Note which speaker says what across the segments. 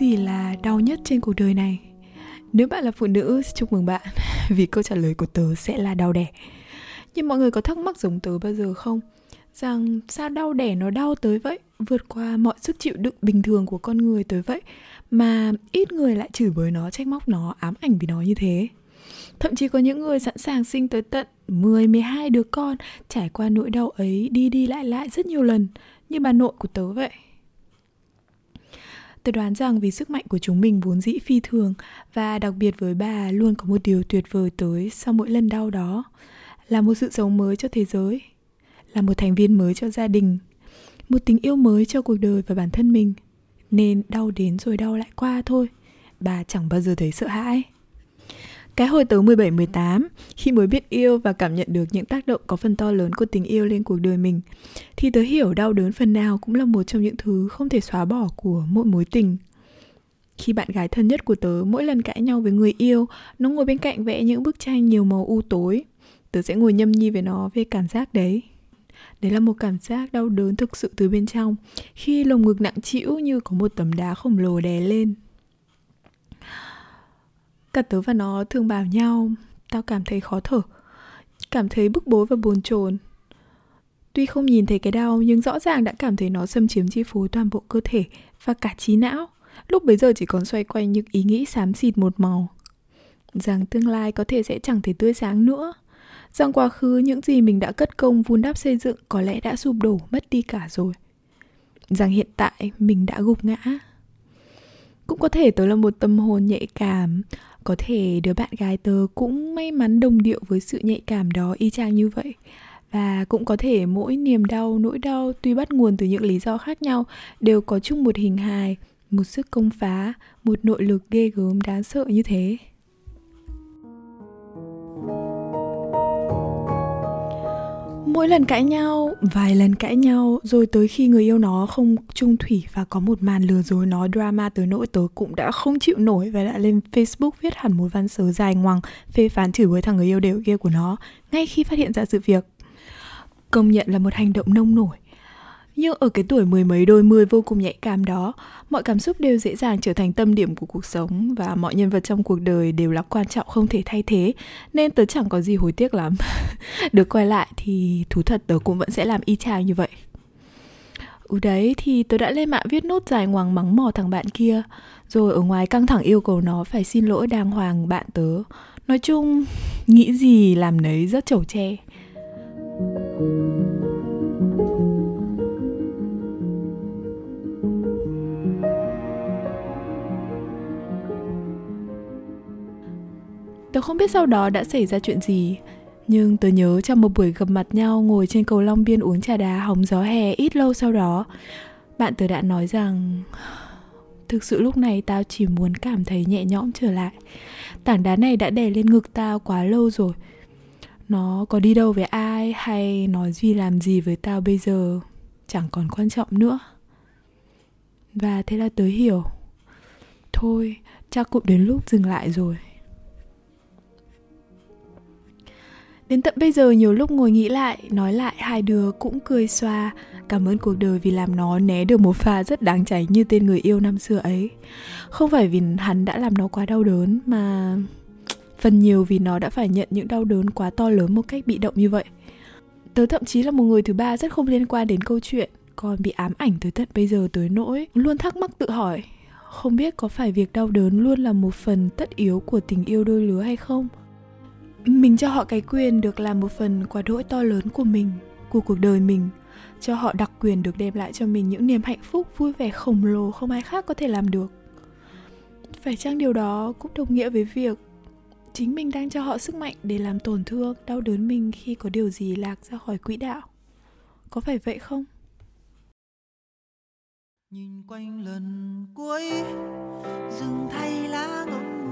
Speaker 1: gì là đau nhất trên cuộc đời này? Nếu bạn là phụ nữ chúc mừng bạn. Vì câu trả lời của tớ sẽ là đau đẻ. Nhưng mọi người có thắc mắc giống tớ bao giờ không? Rằng sao đau đẻ nó đau tới vậy? Vượt qua mọi sức chịu đựng bình thường của con người tới vậy? Mà ít người lại chửi bới nó trách móc nó ám ảnh vì nó như thế. Thậm chí có những người sẵn sàng sinh tới tận 10, 12 đứa con trải qua nỗi đau ấy đi đi lại lại rất nhiều lần. Như bà nội của tớ vậy. Tôi đoán rằng vì sức mạnh của chúng mình vốn dĩ phi thường và đặc biệt với bà luôn có một điều tuyệt vời tới sau mỗi lần đau đó là một sự sống mới cho thế giới, là một thành viên mới cho gia đình, một tình yêu mới cho cuộc đời và bản thân mình. Nên đau đến rồi đau lại qua thôi. Bà chẳng bao giờ thấy sợ hãi. Cái hồi tớ 17-18, khi mới biết yêu và cảm nhận được những tác động có phần to lớn của tình yêu lên cuộc đời mình, thì tớ hiểu đau đớn phần nào cũng là một trong những thứ không thể xóa bỏ của mỗi mối tình. Khi bạn gái thân nhất của tớ mỗi lần cãi nhau với người yêu, nó ngồi bên cạnh vẽ những bức tranh nhiều màu u tối. Tớ sẽ ngồi nhâm nhi với nó về cảm giác đấy. Đấy là một cảm giác đau đớn thực sự từ bên trong, khi lồng ngực nặng trĩu như có một tấm đá khổng lồ đè lên Cả tớ và nó thường bảo nhau. Tao cảm thấy khó thở, Cảm thấy bức bối và buồn chồn. Tuy không nhìn thấy cái đau, Nhưng rõ ràng đã cảm thấy nó xâm chiếm chi phối toàn bộ cơ thể Và cả trí não. Lúc bấy giờ chỉ còn xoay quanh những ý nghĩ xám xịt một màu. Rằng tương lai có thể sẽ chẳng thể tươi sáng nữa. Rằng quá khứ những gì mình đã cất công vun đắp xây dựng Có lẽ đã sụp đổ, mất đi cả rồi. Rằng hiện tại mình đã gục ngã. Cũng có thể tớ là một tâm hồn nhạy cảm có thể đứa bạn gái tớ cũng may mắn đồng điệu với sự nhạy cảm đó y chang như vậy. Và cũng có thể mỗi niềm đau, nỗi đau tuy bắt nguồn từ những lý do khác nhau, đều có chung một hình hài, một sức công phá, một nội lực ghê gớm đáng sợ như thế. Mỗi lần cãi nhau, vài lần cãi nhau, rồi tới khi người yêu nó không trung thủy và có một màn lừa dối nó drama tới nỗi tớ cũng đã không chịu nổi và đã lên facebook viết hẳn một văn sớ dài ngoằng phê phán chửi với thằng người yêu đều kia của nó, ngay khi phát hiện ra sự việc. Công nhận là một hành động nông nổi nhưng ở cái tuổi mười mấy đôi mươi vô cùng nhạy cảm đó, mọi cảm xúc đều dễ dàng trở thành tâm điểm của cuộc sống và mọi nhân vật trong cuộc đời đều là quan trọng không thể thay thế, nên tớ chẳng có gì hối tiếc lắm. Được quay lại thì thú thật tớ cũng vẫn sẽ làm y chang như vậy. Ừ đấy thì tớ đã lên mạng viết nốt dài ngoằng mắng mò thằng bạn kia Rồi ở ngoài căng thẳng yêu cầu nó phải xin lỗi đàng hoàng bạn tớ Nói chung nghĩ gì làm nấy rất chầu tre Tớ không biết sau đó đã xảy ra chuyện gì Nhưng tớ nhớ trong một buổi gặp mặt nhau Ngồi trên cầu Long Biên uống trà đá hóng gió hè ít lâu sau đó Bạn tớ đã nói rằng Thực sự lúc này tao chỉ muốn cảm thấy nhẹ nhõm trở lại. Tảng đá này đã đè lên ngực tao quá lâu rồi. Nó có đi đâu với ai hay nói gì làm gì với tao bây giờ Chẳng còn quan trọng nữa. Và thế là tớ hiểu. Thôi, chắc cũng đến lúc dừng lại rồi. Đến tận bây giờ nhiều lúc ngồi nghĩ lại, nói lại hai đứa cũng cười xoa Cảm ơn cuộc đời vì làm nó né được một pha rất đáng cháy như tên người yêu năm xưa ấy. Không phải vì hắn đã làm nó quá đau đớn mà phần nhiều vì nó đã phải nhận những đau đớn quá to lớn một cách bị động như vậy. Tớ thậm chí là một người thứ ba rất không liên quan đến câu chuyện Còn bị ám ảnh tới tận bây giờ tới nỗi Luôn thắc mắc tự hỏi Không biết có phải việc đau đớn luôn là một phần tất yếu của tình yêu đôi lứa hay không? Mình cho họ cái quyền được làm một phần quá đỗi to lớn của mình, của cuộc đời mình. Cho họ đặc quyền được đem lại cho mình những niềm hạnh phúc, vui vẻ, khổng lồ không ai khác có thể làm được. Phải chăng điều đó cũng đồng nghĩa với việc chính mình đang cho họ sức mạnh để làm tổn thương, đau đớn mình khi có điều gì lạc ra khỏi quỹ đạo? Có phải vậy không? Nhìn quanh lần cuối dừng thay lá ngọc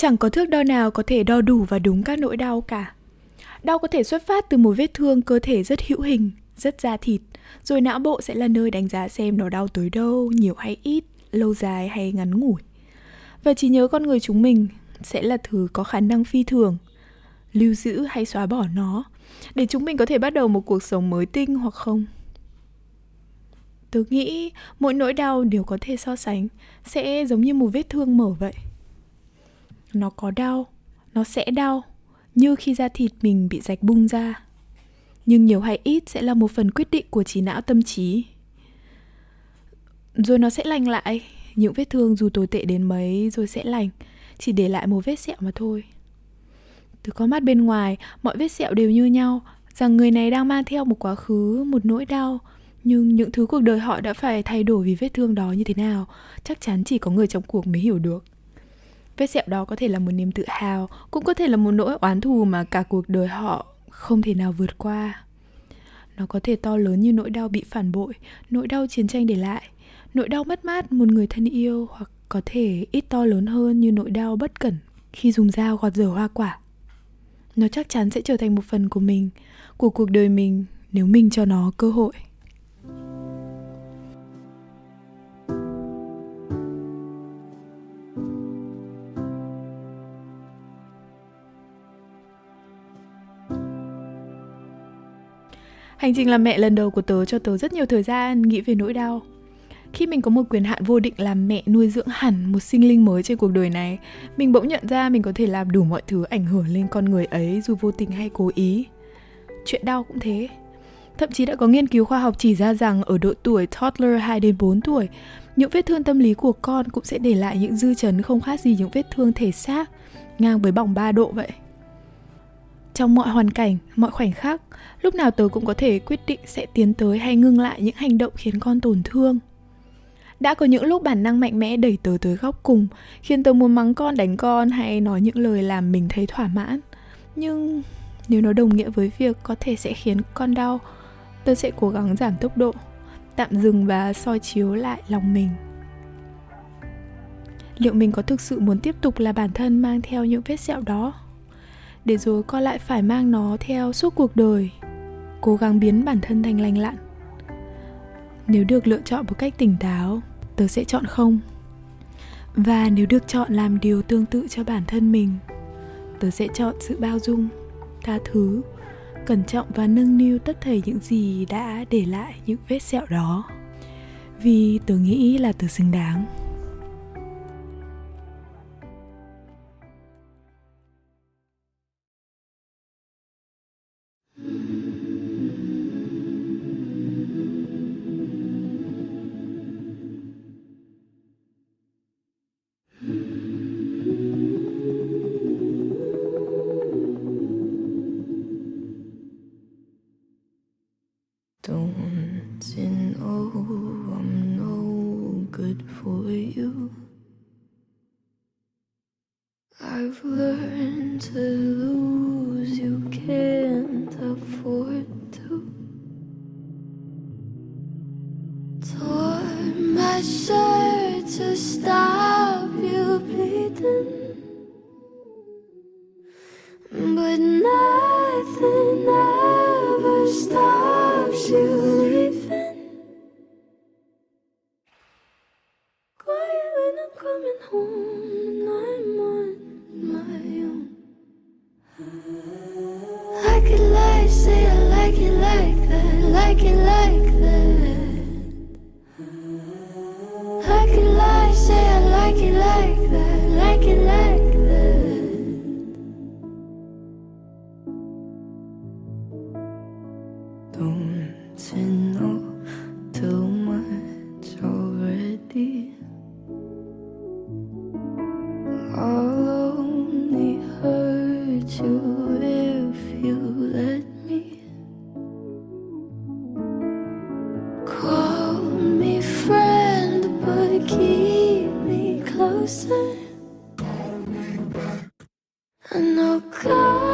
Speaker 1: Chẳng có thước đo nào có thể đo đủ và đúng các nỗi đau cả. Đau có thể xuất phát từ một vết thương cơ thể rất hữu hình, rất da thịt, rồi não bộ sẽ là nơi đánh giá xem nó đau tới đâu, nhiều hay ít, lâu dài hay ngắn ngủi. Và chỉ nhớ con người chúng mình sẽ là thứ có khả năng phi thường, lưu giữ hay xóa bỏ nó, để chúng mình có thể bắt đầu một cuộc sống mới tinh hoặc không. Tôi nghĩ mỗi nỗi đau đều có thể so sánh, sẽ giống như một vết thương mở vậy nó có đau, nó sẽ đau, như khi da thịt mình bị rạch bung ra. Nhưng nhiều hay ít sẽ là một phần quyết định của trí não tâm trí. Rồi nó sẽ lành lại, những vết thương dù tồi tệ đến mấy rồi sẽ lành, chỉ để lại một vết sẹo mà thôi. Từ con mắt bên ngoài, mọi vết sẹo đều như nhau, rằng người này đang mang theo một quá khứ, một nỗi đau. Nhưng những thứ cuộc đời họ đã phải thay đổi vì vết thương đó như thế nào, chắc chắn chỉ có người trong cuộc mới hiểu được. Vết sẹo đó có thể là một niềm tự hào, cũng có thể là một nỗi oán thù mà cả cuộc đời họ không thể nào vượt qua. Nó có thể to lớn như nỗi đau bị phản bội, nỗi đau chiến tranh để lại, nỗi đau mất mát một người thân yêu hoặc có thể ít to lớn hơn như nỗi đau bất cẩn khi dùng dao gọt rửa hoa quả. Nó chắc chắn sẽ trở thành một phần của mình, của cuộc đời mình nếu mình cho nó cơ hội. Hành trình làm mẹ lần đầu của tớ cho tớ rất nhiều thời gian nghĩ về nỗi đau. Khi mình có một quyền hạn vô định làm mẹ nuôi dưỡng hẳn một sinh linh mới trên cuộc đời này, mình bỗng nhận ra mình có thể làm đủ mọi thứ ảnh hưởng lên con người ấy dù vô tình hay cố ý. Chuyện đau cũng thế. Thậm chí đã có nghiên cứu khoa học chỉ ra rằng ở độ tuổi toddler 2 đến 4 tuổi, những vết thương tâm lý của con cũng sẽ để lại những dư chấn không khác gì những vết thương thể xác, ngang với bỏng 3 độ vậy
Speaker 2: trong mọi hoàn cảnh, mọi khoảnh khắc, lúc nào tớ cũng có thể quyết định sẽ tiến tới hay ngưng lại những hành động khiến con tổn thương. Đã có những lúc bản năng mạnh mẽ đẩy tớ tới góc cùng, khiến tớ muốn mắng con, đánh con hay nói những lời làm mình thấy thỏa mãn. Nhưng nếu nó đồng nghĩa với việc có thể sẽ khiến con đau, tớ sẽ cố gắng giảm tốc độ, tạm dừng và soi chiếu lại lòng mình. Liệu mình có thực sự muốn tiếp tục là bản thân mang theo những vết sẹo đó? Để rồi con lại phải mang nó theo suốt cuộc đời. Cố gắng biến bản thân thành lành lặn. Nếu được lựa chọn một cách tỉnh táo, tớ sẽ chọn không. Và nếu được chọn làm điều tương tự cho bản thân mình, tớ sẽ chọn sự bao dung, tha thứ, cẩn trọng và nâng niu tất thảy những gì đã để lại những vết sẹo đó. Vì tớ nghĩ là tớ xứng đáng. learn to lose, you can't afford to. Tore my shirt to stop you bleeding. I know God.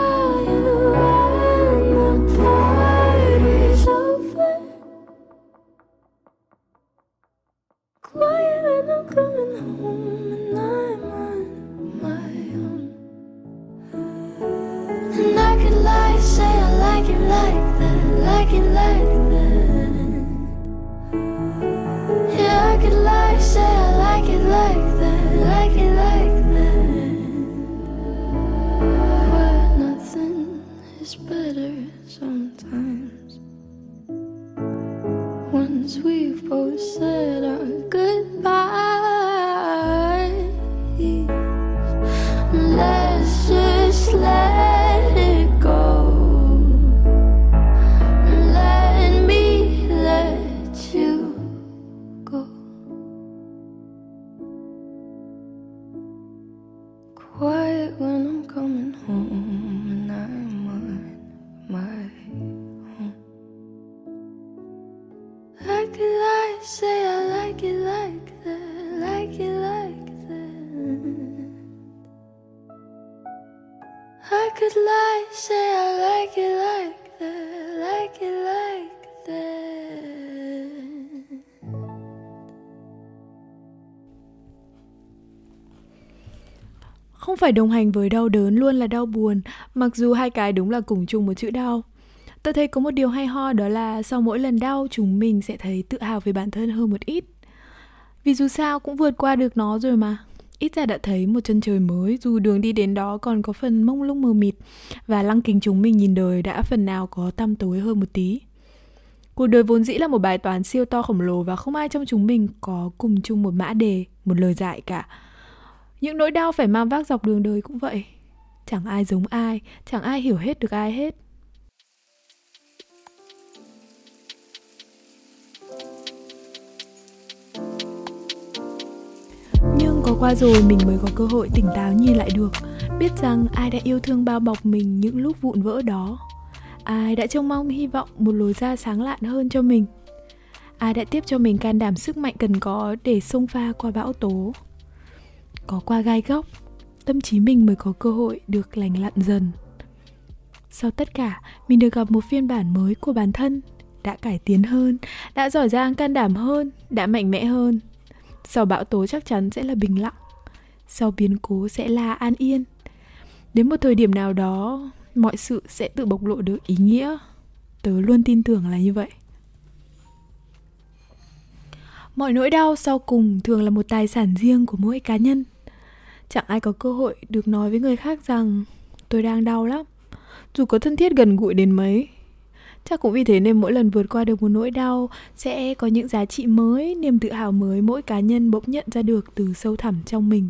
Speaker 2: Once we've both said our goodbyes. Let's just let. Không phải đồng hành với đau đớn luôn là đau buồn, mặc dù hai cái đúng là cùng chung một chữ đau. Tôi thấy có một điều hay ho đó là sau mỗi lần đau, chúng mình sẽ thấy tự hào về bản thân hơn một ít. Vì dù sao cũng vượt qua được nó rồi mà ít ra đã thấy một chân trời mới, dù đường đi đến đó còn có phần mông lung mờ mịt, và lăng kính chúng mình nhìn đời đã phần nào có tăm tối hơn một tí. Cuộc đời vốn dĩ là một bài toán siêu to khổng lồ và không ai trong chúng mình có cùng chung một mã đề, một lời giải cả. Những nỗi đau phải mang vác dọc đường đời cũng vậy. Chẳng ai giống ai, chẳng ai hiểu hết được ai hết. Có qua rồi mình mới có cơ hội tỉnh táo nhìn lại được.
Speaker 1: Biết rằng ai đã yêu thương bao bọc mình những lúc vụn vỡ đó. Ai đã trông mong hy vọng một lối ra sáng lạn hơn cho mình. Ai đã tiếp cho mình can đảm sức mạnh cần có để xông pha qua bão tố. Có qua gai góc, tâm trí mình mới có cơ hội được lành lặn dần. Sau tất cả, mình được gặp một phiên bản mới của bản thân, đã cải tiến hơn, đã giỏi giang can đảm hơn, đã mạnh mẽ hơn sau bão tố chắc chắn sẽ là bình lặng. Sau biến cố sẽ là an yên. Đến một thời điểm nào đó, mọi sự sẽ tự bộc lộ được ý nghĩa. Tớ luôn tin tưởng là như vậy. Mọi nỗi đau sau cùng thường là một tài sản riêng của mỗi cá nhân. Chẳng ai có cơ hội được nói với người khác rằng, tôi đang đau lắm. Dù có thân thiết gần gũi đến mấy chắc cũng vì thế nên mỗi lần vượt qua được một nỗi đau, sẽ có những giá trị mới, niềm tự hào mới mỗi cá nhân bỗng nhận ra được từ sâu thẳm trong mình.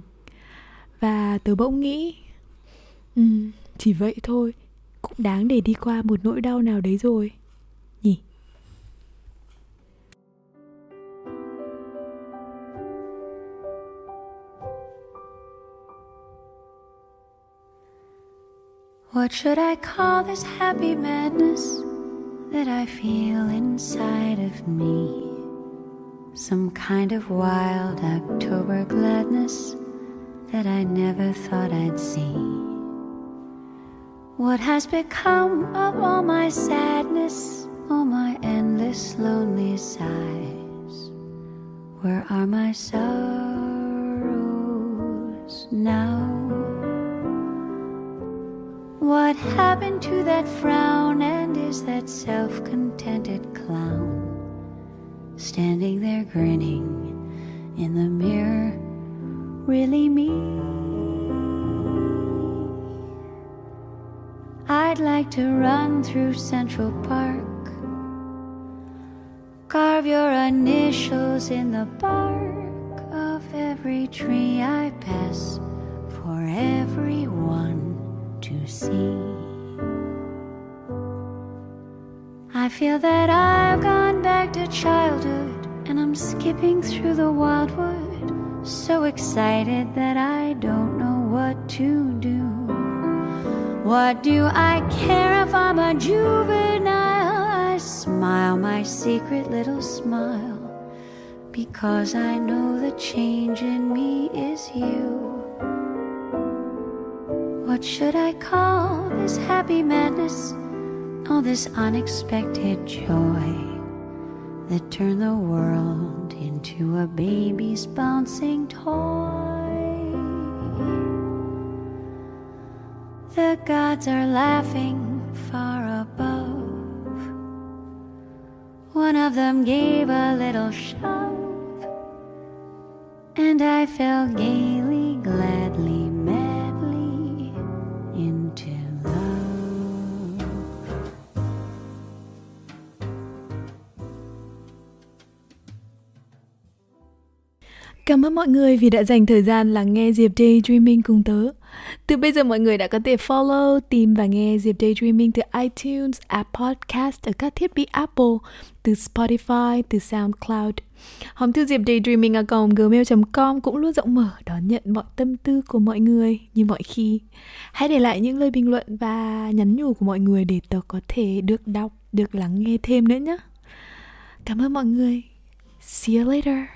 Speaker 1: Và tớ bỗng nghĩ ừ chỉ vậy thôi, cũng đáng để đi qua một nỗi đau nào đấy rồi. Nhỉ?
Speaker 3: What should I call this happy madness? That I feel inside of me? Some kind of wild October gladness that I never thought I'd see. What has become of all my sadness, all my endless lonely sighs? Where are my sorrows now? What happened to that frown and is that self contented clown? Standing there grinning in the mirror really me? I'd like to run through Central Park, carve your initials in the bark of every tree I pass for everyone to see. I feel that I've gone back to childhood and I'm skipping through the wildwood, so excited that I don't know what to do. What do I care if I'm a juvenile? I smile my secret little smile because I know the change in me What should I call this happy madness? All this unexpected joy that turned the world into a baby's bouncing toy. The gods are laughing far above. One of them gave a little shove, and I fell gaily, gladly,
Speaker 1: Cảm ơn mọi người vì đã dành thời gian lắng nghe Diệp Daydreaming cùng tớ. Từ bây giờ mọi người đã có thể follow, tìm và nghe Diệp Daydreaming từ iTunes, App Podcast ở các thiết bị Apple, từ Spotify, từ SoundCloud. Hòm thư diệp daydreaming gmail.com cũng luôn rộng mở đón nhận mọi tâm tư của mọi người như mọi khi. Hãy để lại những lời bình luận và nhắn nhủ của mọi người để tớ có thể được đọc, được lắng nghe thêm nữa nhé. Cảm ơn mọi người. See you later.